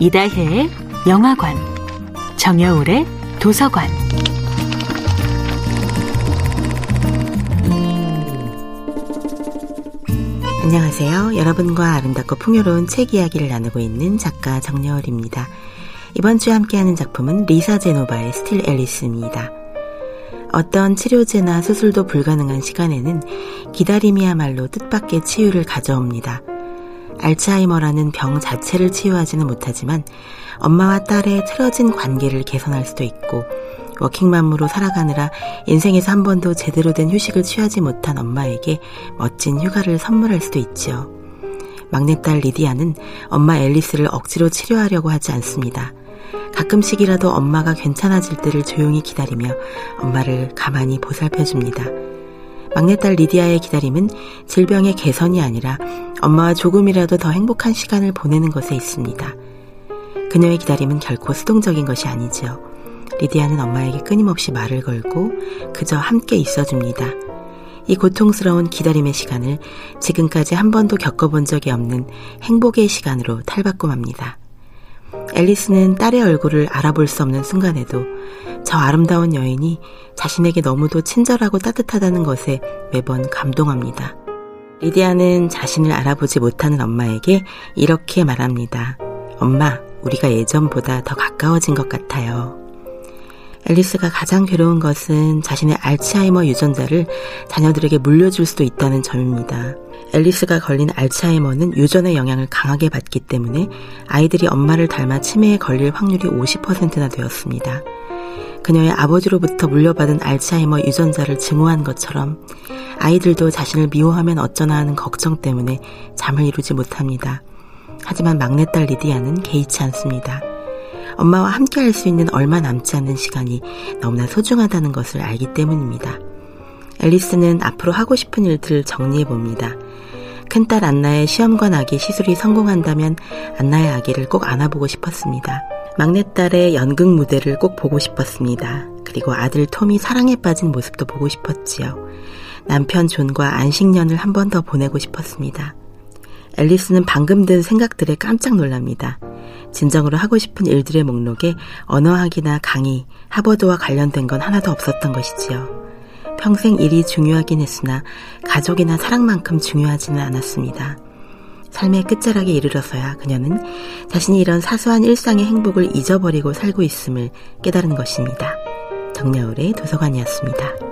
이다혜의 영화관, 정여울의 도서관. 안녕하세요. 여러분과 아름답고 풍요로운 책 이야기를 나누고 있는 작가 정여울입니다. 이번 주에 함께하는 작품은 리사 제노바의 Still Alice입니다. 어떤 치료제나 수술도 불가능한 시간에는 기다림이야말로 뜻밖의 치유를 가져옵니다. 알츠하이머라는 병 자체를 치유하지는 못하지만 엄마와 딸의 틀어진 관계를 개선할 수도 있고 워킹맘으로 살아가느라 인생에서 한 번도 제대로 된 휴식을 취하지 못한 엄마에게 멋진 휴가를 선물할 수도 있지요. 막내딸 리디아는 엄마 앨리스를 억지로 치료하려고 하지 않습니다. 가끔씩이라도 엄마가 괜찮아질 때를 조용히 기다리며 엄마를 가만히 보살펴줍니다. 막내딸 리디아의 기다림은 질병의 개선이 아니라 엄마와 조금이라도 더 행복한 시간을 보내는 것에 있습니다. 그녀의 기다림은 결코 수동적인 것이 아니지요. 리디아는 엄마에게 끊임없이 말을 걸고 그저 함께 있어줍니다. 이 고통스러운 기다림의 시간을 지금까지 한 번도 겪어본 적이 없는 행복의 시간으로 탈바꿈합니다. 앨리스는 딸의 얼굴을 알아볼 수 없는 순간에도 저 아름다운 여인이 자신에게 너무도 친절하고 따뜻하다는 것에 매번 감동합니다. 리디아는 자신을 알아보지 못하는 엄마에게 이렇게 말합니다. 엄마, 우리가 예전보다 더 가까워진 것 같아요. 앨리스가 가장 괴로운 것은 자신의 알츠하이머 유전자를 자녀들에게 물려줄 수도 있다는 점입니다. 앨리스가 걸린 알츠하이머는 유전의 영향을 강하게 받기 때문에 아이들이 엄마를 닮아 치매에 걸릴 확률이 50%나 되었습니다. 그녀의 아버지로부터 물려받은 알츠하이머 유전자를 증오한 것처럼 아이들도 자신을 미워하면 어쩌나 하는 걱정 때문에 잠을 이루지 못합니다. 하지만 막내딸 리디아는 개의치 않습니다. 엄마와 함께 할 수 있는 얼마 남지 않는 시간이 너무나 소중하다는 것을 알기 때문입니다. 앨리스는 앞으로 하고 싶은 일들을 정리해 봅니다. 큰딸 안나의 시험관 아기 시술이 성공한다면 안나의 아기를 꼭 안아보고 싶었습니다. 막내딸의 연극 무대를 꼭 보고 싶었습니다. 그리고 아들 톰이 사랑에 빠진 모습도 보고 싶었지요. 남편 존과 안식년을 한 번 더 보내고 싶었습니다. 앨리스는 방금 든 생각들에 깜짝 놀랍니다. 진정으로 하고 싶은 일들의 목록에 언어학이나 강의, 하버드와 관련된 건 하나도 없었던 것이지요. 평생 일이 중요하긴 했으나 가족이나 사랑만큼 중요하지는 않았습니다. 삶의 끝자락에 이르러서야 그녀는 자신이 이런 사소한 일상의 행복을 잊어버리고 살고 있음을 깨달은 것입니다. 정여울의 도서관이었습니다.